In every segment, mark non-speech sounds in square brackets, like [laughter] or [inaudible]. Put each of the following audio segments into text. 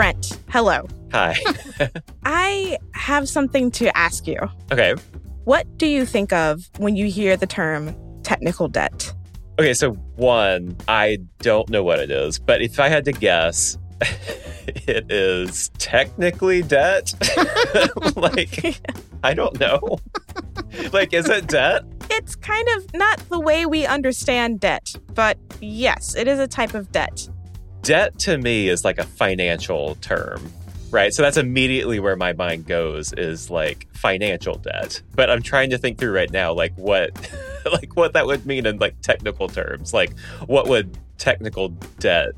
Brent, hello. Hi. [laughs] I have something to ask you. okay. What do you think of when you hear the term technical debt? Okay, so one, I don't know what it is, but if I had to guess, [laughs] it is technically debt. [laughs] like, I don't know. like, is it debt? It's kind of not the way we understand debt, but yes, it is a type of debt. Debt to me is like a financial term, right? So that's immediately where my mind goes is like financial debt. But I'm trying to think through right now, like what, [laughs] like what that would mean in like technical terms. Like, what would technical debt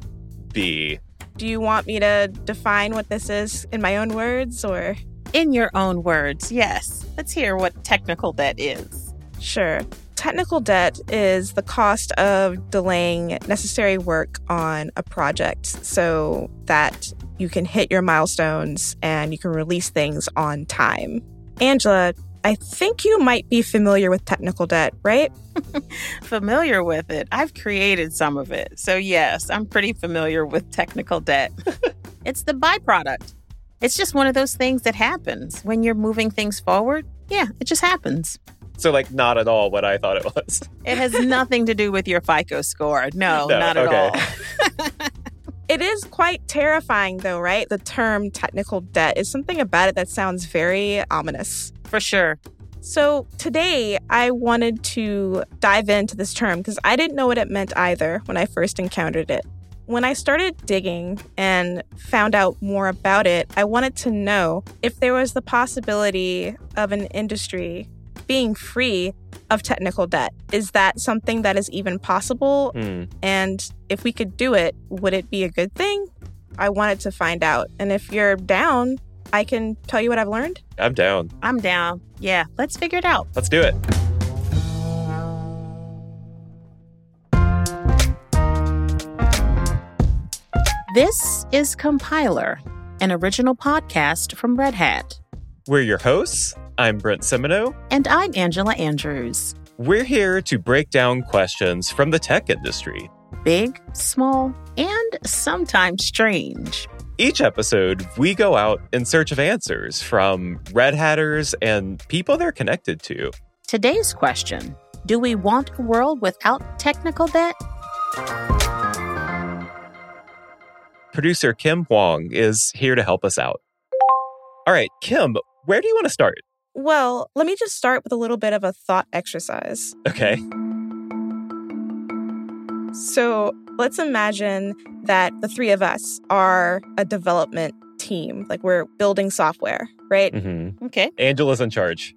be? Do you want me to define what this is in my own words or? In your own words, yes. Let's hear what technical debt is. Sure. Technical debt is the cost of delaying necessary work on a project so that you can hit your milestones and you can release things on time. Angela, I think you might be familiar with technical debt, right? [laughs] Familiar with it. I've created some of it. So, yes, I'm pretty familiar with technical debt. [laughs] it's the byproduct. It's just one of those things that happens when you're moving things forward. Yeah, it just happens. So, like, not at all what I thought it was. It has [laughs] nothing to do with your FICO score. No, No, not at all. [laughs] It is quite terrifying, though, right? The term technical debt is something about it that sounds very ominous. For sure. So, today I wanted to dive into this term because I didn't know what it meant either when I first encountered it. When I started digging and found out more about it, I wanted to know if there was the possibility of an industry being free of technical debt. Is that something that is even possible? Hmm. And if we could do it, would it be a good thing? I wanted to find out. And if you're down, I can tell you what I've learned. I'm down. I'm down. Yeah, let's figure it out. Let's do it. This is Compiler, an original podcast from Red Hat. We're your hosts. I'm Brent Simoneaux. And I'm Angela Andrews. We're here to break down questions from the tech industry. Big, small, and sometimes strange. Each episode, we go out in search of answers from Red Hatters and people they're connected to. Today's question Do we want a world without technical debt? Producer Kim Huang is here to help us out. All right, Kim, where do you want to start? Well, let me just start with a little bit of a thought exercise. Okay. So let's imagine that the three of us are a development team, like we're building software, right? hmm Okay. Angela's in charge.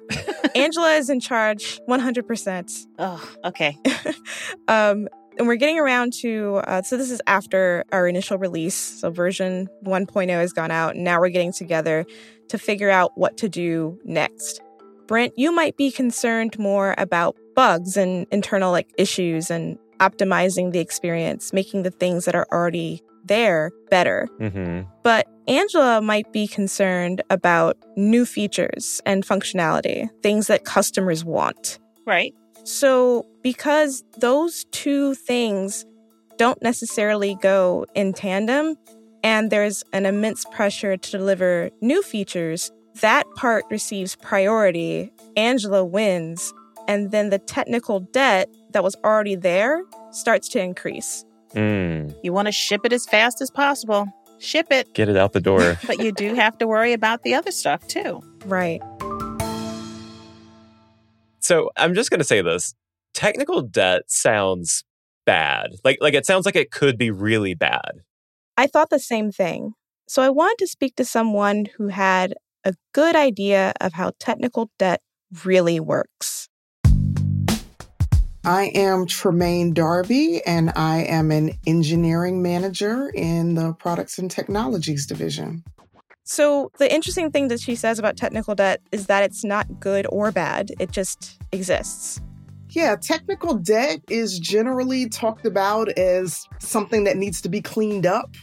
Angela is in charge 100%. Oh, okay. [laughs] um, and we're getting around to, uh, so this is after our initial release. So version 1.0 has gone out. And now we're getting together to figure out what to do next. Brent, you might be concerned more about bugs and internal like issues and optimizing the experience, making the things that are already there better. hmm But Angela might be concerned about new features and functionality, things that customers want. Right. So, because those two things don't necessarily go in tandem, and there's an immense pressure to deliver new features, that part receives priority. Angela wins, and then the technical debt that was already there starts to increase. Mm, You want to ship it as fast as possible. Ship it. get it out the door. [laughs] But you do have to worry about the other stuff too. Right. So I'm just going to say this technical debt sounds bad. Like, like it sounds like it could be really bad. I thought the same thing. So I wanted to speak to someone who had a good idea of how technical debt really works. I am Tremaine Darby, and I am an engineering manager in the Products and Technologies Division. So, the interesting thing that she says about technical debt is that it's not good or bad, it just exists. Yeah, technical debt is generally talked about as something that needs to be cleaned up,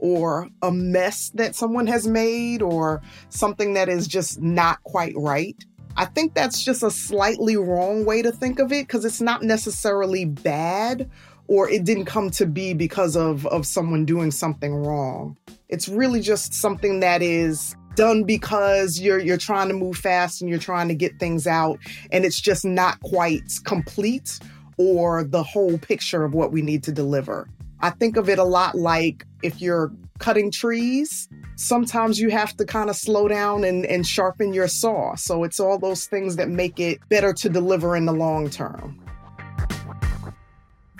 or a mess that someone has made, or something that is just not quite right. I think that's just a slightly wrong way to think of it because it's not necessarily bad or it didn't come to be because of of someone doing something wrong. It's really just something that is done because you're you're trying to move fast and you're trying to get things out and it's just not quite complete or the whole picture of what we need to deliver. I think of it a lot like if you're cutting trees, sometimes you have to kind of slow down and, and sharpen your saw. So it's all those things that make it better to deliver in the long term.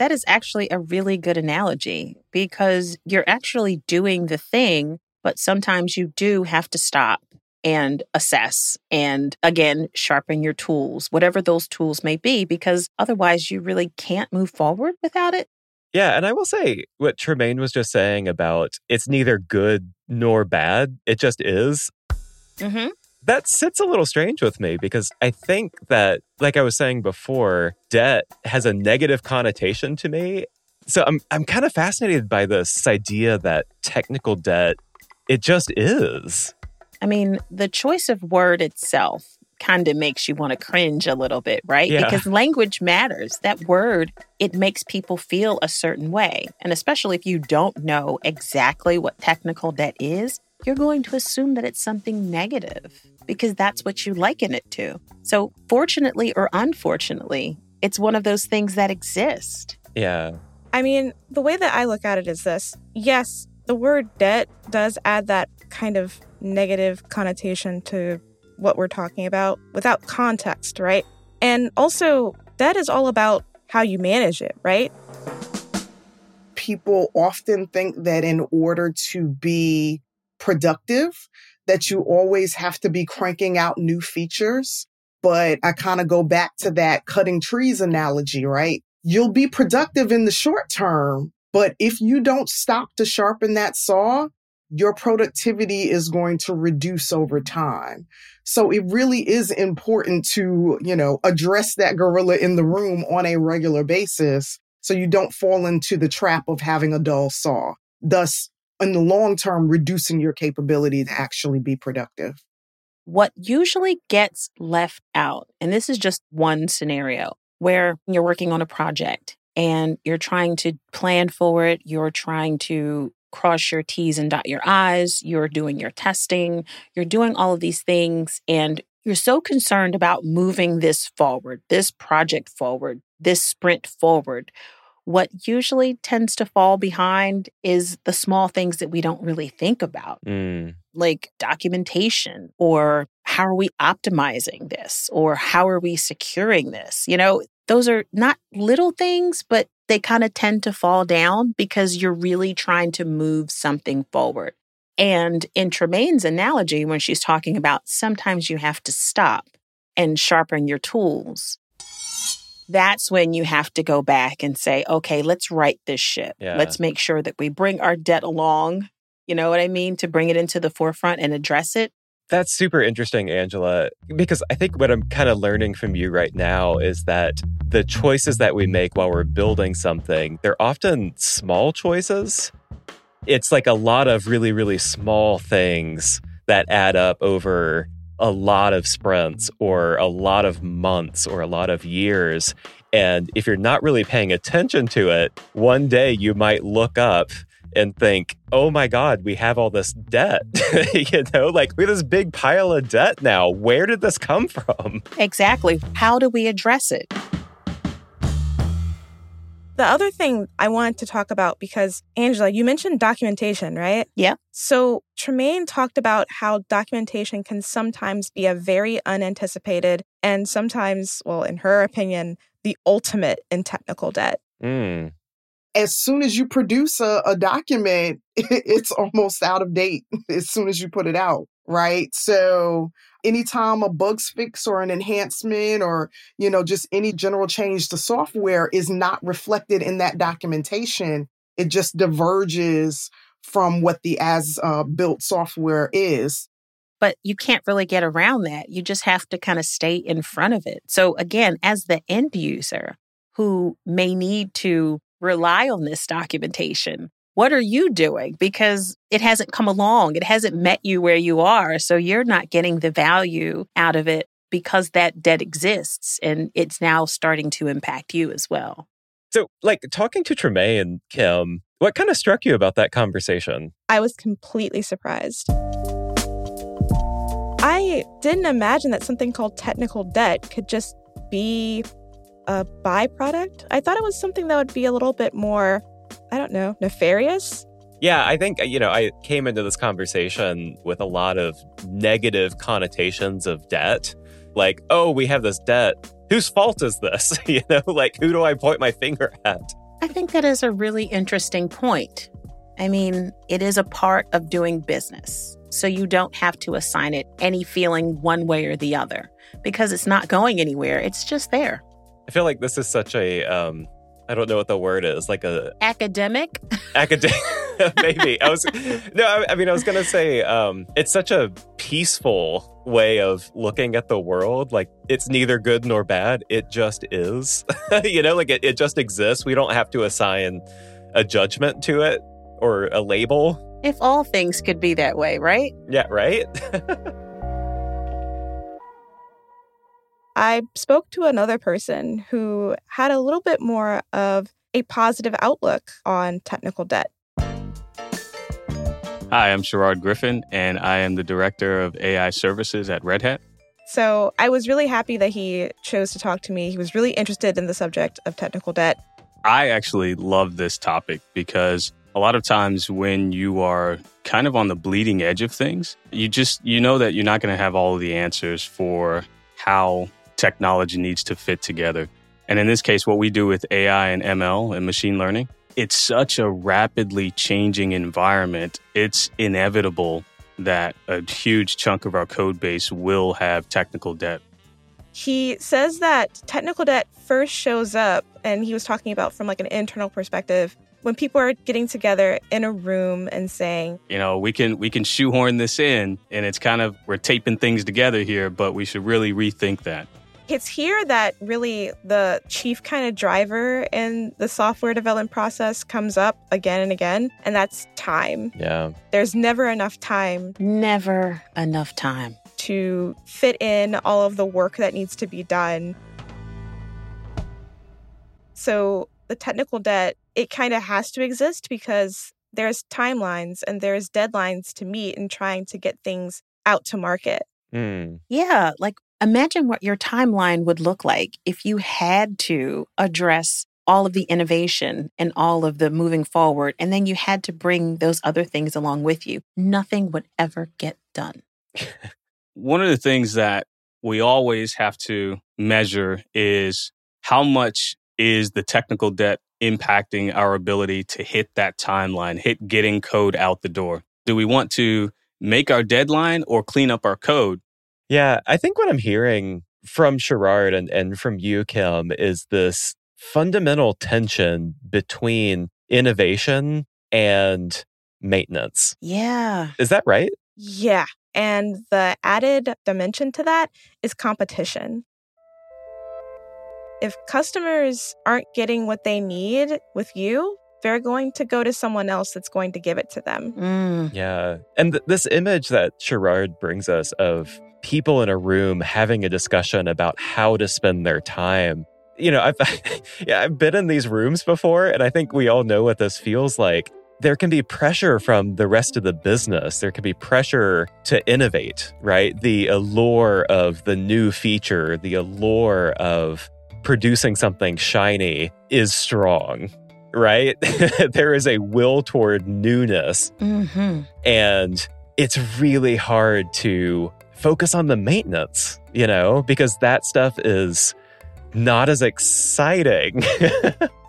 That is actually a really good analogy because you're actually doing the thing, but sometimes you do have to stop and assess and again sharpen your tools, whatever those tools may be, because otherwise you really can't move forward without it. Yeah, and I will say what Tremaine was just saying about it's neither good nor bad, it just is. Mm-hmm. That sits a little strange with me because I think that, like I was saying before, debt has a negative connotation to me. So I'm I'm kind of fascinated by this idea that technical debt, it just is. I mean, the choice of word itself kind of makes you want to cringe a little bit, right? Yeah. Because language matters. That word, it makes people feel a certain way. And especially if you don't know exactly what technical debt is, you're going to assume that it's something negative because that's what you liken it to. So, fortunately or unfortunately, it's one of those things that exist. Yeah. I mean, the way that I look at it is this yes, the word debt does add that kind of negative connotation to what we're talking about without context, right? And also, that is all about how you manage it, right? People often think that in order to be productive, that you always have to be cranking out new features. But I kind of go back to that cutting trees analogy, right? You'll be productive in the short term, but if you don't stop to sharpen that saw, your productivity is going to reduce over time. So it really is important to, you know, address that gorilla in the room on a regular basis so you don't fall into the trap of having a dull saw, thus, in the long term, reducing your capability to actually be productive. What usually gets left out, and this is just one scenario where you're working on a project and you're trying to plan for it, you're trying to cross your T's and dot your I's, you're doing your testing, you're doing all of these things, and you're so concerned about moving this forward, this project forward, this sprint forward. What usually tends to fall behind is the small things that we don't really think about, Mm. like documentation or how are we optimizing this or how are we securing this? You know, those are not little things, but they kind of tend to fall down because you're really trying to move something forward. And in Tremaine's analogy, when she's talking about sometimes you have to stop and sharpen your tools, that's when you have to go back and say, okay, let's right this ship. Yeah. Let's make sure that we bring our debt along. You know what I mean? To bring it into the forefront and address it. That's super interesting, Angela, because I think what I'm kind of learning from you right now is that the choices that we make while we're building something, they're often small choices. It's like a lot of really, really small things that add up over a lot of sprints or a lot of months or a lot of years. And if you're not really paying attention to it, one day you might look up and think, oh my God, we have all this debt. [laughs] you know, like we have this big pile of debt now. Where did this come from? Exactly. How do we address it? The other thing I wanted to talk about because Angela, you mentioned documentation, right? Yeah. So Tremaine talked about how documentation can sometimes be a very unanticipated and sometimes, well, in her opinion, the ultimate in technical debt. Mm. As soon as you produce a, a document, [laughs] it's almost out of date [laughs] as soon as you put it out, right? So anytime a bug's fix or an enhancement or you know just any general change to software is not reflected in that documentation it just diverges from what the as uh, built software is but you can't really get around that. You just have to kind of stay in front of it. So, again, as the end user who may need to rely on this documentation, what are you doing? Because it hasn't come along, it hasn't met you where you are. So, you're not getting the value out of it because that debt exists and it's now starting to impact you as well. So, like talking to Tremaine and Kim, what kind of struck you about that conversation? I was completely surprised. I didn't imagine that something called technical debt could just be a byproduct. I thought it was something that would be a little bit more, I don't know, nefarious. Yeah, I think, you know, I came into this conversation with a lot of negative connotations of debt. Like, oh, we have this debt. Whose fault is this? [laughs] you know, like, who do I point my finger at? I think that is a really interesting point. I mean, it is a part of doing business. So you don't have to assign it any feeling one way or the other because it's not going anywhere. It's just there. I feel like this is such a um I don't know what the word is, like a Academic? academic [laughs] [laughs] maybe. I was No, I, I mean I was going to say um it's such a peaceful way of looking at the world. Like it's neither good nor bad. It just is. [laughs] you know, like it, it just exists. We don't have to assign a judgment to it or a label. If all things could be that way, right? Yeah, right? I spoke to another person who had a little bit more of a positive outlook on technical debt. Hi, I'm Sherard Griffin, and I am the Director of AI Services at Red Hat. So I was really happy that he chose to talk to me. He was really interested in the subject of technical debt. I actually love this topic because a lot of times when you are kind of on the bleeding edge of things, you just you know that you're not going to have all of the answers for how technology needs to fit together. And in this case, what we do with AI and ML and machine learning, it's such a rapidly changing environment. It's inevitable that a huge chunk of our code base will have technical debt. He says that technical debt first shows up, and he was talking about from like an internal perspective when people are getting together in a room and saying, You know, we can we can shoehorn this in and it's kind of we're taping things together here, but we should really rethink that. It's here that really the chief kind of driver in the software development process comes up again and again, and that's time. yeah. There's never enough time Never enough time. to fit in all of the work that needs to be done. So the technical debt, it kind of has to exist because there's timelines and there's deadlines to meet in trying to get things out to market. Hmm. Yeah, like imagine what your timeline would look like if you had to address all of the innovation and all of the moving forward, and then you had to bring those other things along with you. Nothing would ever get done. [laughs] One of the things that we always have to measure is how much is the technical debt impacting our ability to hit that timeline, hit getting code out the door? Do we want to make our deadline or clean up our code? Yeah, I think what I'm hearing from Sherard and, and from you, Kim, is this fundamental tension between innovation and maintenance. Yeah. Is that right? Yeah. And the added dimension to that is competition. If customers aren't getting what they need with you, they're going to go to someone else that's going to give it to them. Mm. Yeah. And th- this image that Sherard brings us of people in a room having a discussion about how to spend their time. You know, I've [laughs] yeah, I've been in these rooms before and I think we all know what this feels like. There can be pressure from the rest of the business. There can be pressure to innovate, right? The allure of the new feature, the allure of producing something shiny is strong, right? [laughs] there is a will toward newness hmm and it's really hard to focus on the maintenance, you know, because that stuff is not as exciting. [laughs]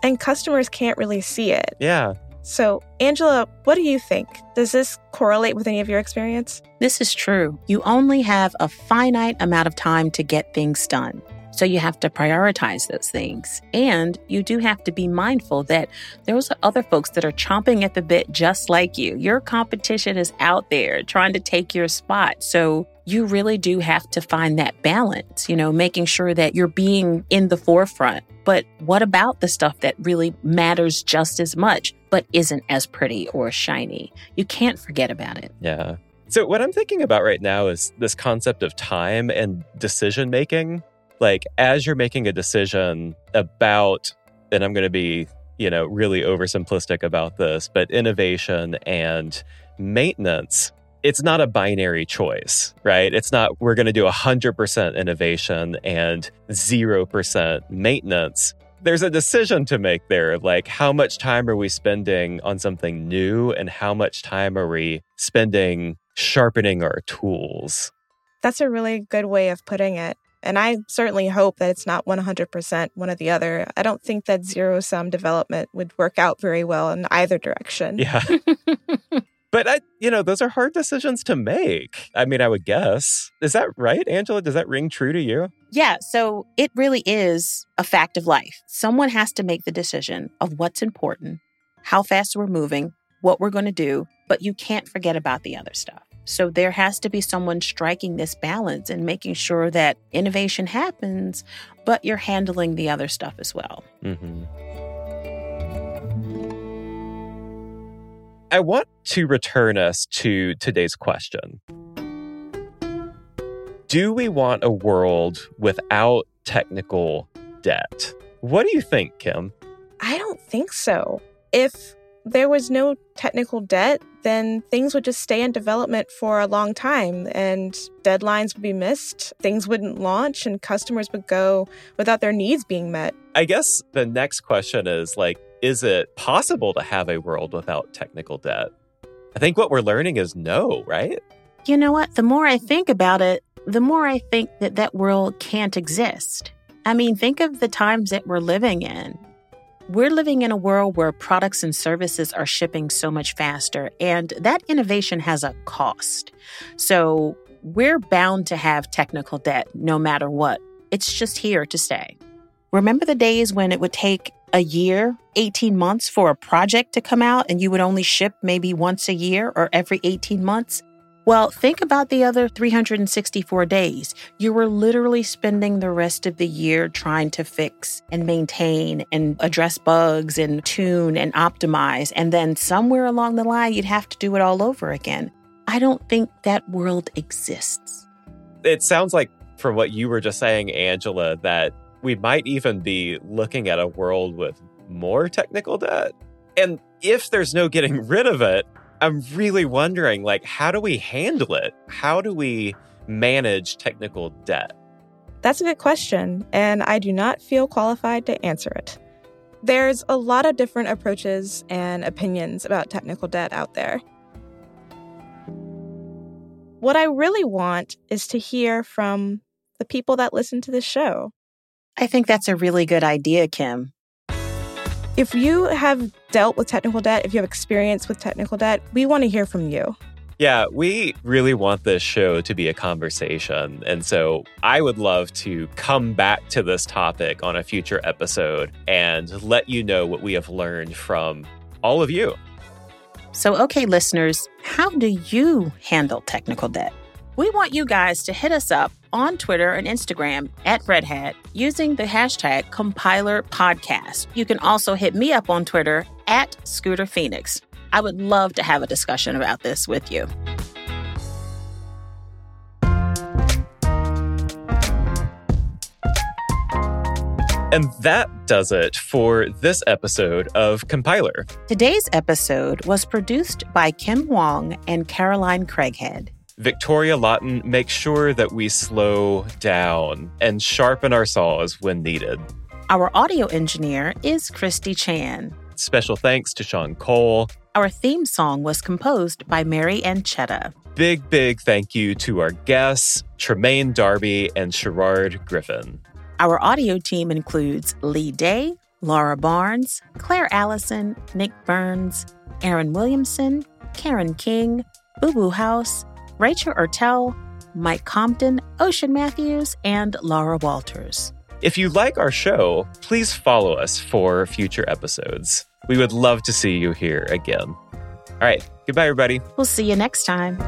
And customers can't really see it. yeah. So, Angela, what do you think? Does this correlate with any of your experience? This is true. You only have a finite amount of time to get things done. So you have to prioritize those things. And you do have to be mindful that those are other folks that are chomping at the bit just like you. Your competition is out there trying to take your spot. So you really do have to find that balance, you know, making sure that you're being in the forefront. But what about the stuff that really matters just as much, but isn't as pretty or shiny? You can't forget about it. Yeah. So, what I'm thinking about right now is this concept of time and decision making. Like, as you're making a decision about and I'm going to be, you know, really oversimplistic about this, but innovation and maintenance it's not a binary choice, right? It's not we're going to do 100% innovation and 0% maintenance. There's a decision to make there. Of like, how much time are we spending on something new and how much time are we spending sharpening our tools? That's a really good way of putting it. And I certainly hope that it's not 100% one or the other. I don't think that zero sum development would work out very well in either direction. Yeah. [laughs] But I, you know, those are hard decisions to make. I mean, I would guess. Is that right, Angela? Does that ring true to you? Yeah. So it really is a fact of life. Someone has to make the decision of what's important, how fast we're moving, what we're going to do, but you can't forget about the other stuff. So there has to be someone striking this balance and making sure that innovation happens, but you're handling the other stuff as well. Mm-hmm. I want to return us to today's question. Do we want a world without technical debt? What do you think, Kim? I don't think so. If there was no technical debt, then things would just stay in development for a long time and deadlines would be missed, things wouldn't launch, and customers would go without their needs being met. I guess the next question is like, is it possible to have a world without technical debt? I think what we're learning is no, right? You know what? The more I think about it, the more I think that that world can't exist. I mean, think of the times that we're living in. We're living in a world where products and services are shipping so much faster, and that innovation has a cost. So we're bound to have technical debt no matter what. It's just here to stay. Remember the days when it would take a year, 18 months for a project to come out and you would only ship maybe once a year or every 18 months? Well, think about the other 364 days. You were literally spending the rest of the year trying to fix and maintain and address bugs and tune and optimize. And then somewhere along the line, you'd have to do it all over again. I don't think that world exists. It sounds like, from what you were just saying, Angela, that we might even be looking at a world with more technical debt. And if there's no getting rid of it, I'm really wondering like how do we handle it? How do we manage technical debt? That's a good question, and I do not feel qualified to answer it. There's a lot of different approaches and opinions about technical debt out there. What I really want is to hear from the people that listen to this show. I think that's a really good idea, Kim. If you have dealt with technical debt, if you have experience with technical debt, we want to hear from you. Yeah, we really want this show to be a conversation. And so I would love to come back to this topic on a future episode and let you know what we have learned from all of you. So, okay, listeners, how do you handle technical debt? We want you guys to hit us up on Twitter and Instagram at Red Hat using the hashtag Compiler Podcast. You can also hit me up on Twitter at Scooter Phoenix. I would love to have a discussion about this with you. And that does it for this episode of Compiler. Today's episode was produced by Kim Huang and Caroline Creaghead. Victoria Lawton makes sure that we slow down and sharpen our saws when needed. Our audio engineer is Christy Chan. Special thanks to Sean Cole. Our theme song was composed by Mary Anchetta. Big, big thank you to our guests, Tremaine Darby and Sherard Griffin. Our audio team includes Lee Day, Laura Barnes, Claire Allison, Nick Burns, Aaron Williamson, Karen King, Boo Boo House, Rachel Ertel, Mike Compton, Ocean Matthews, and Laura Walters. If you like our show, please follow us for future episodes. We would love to see you here again. All right. Goodbye, everybody. We'll see you next time.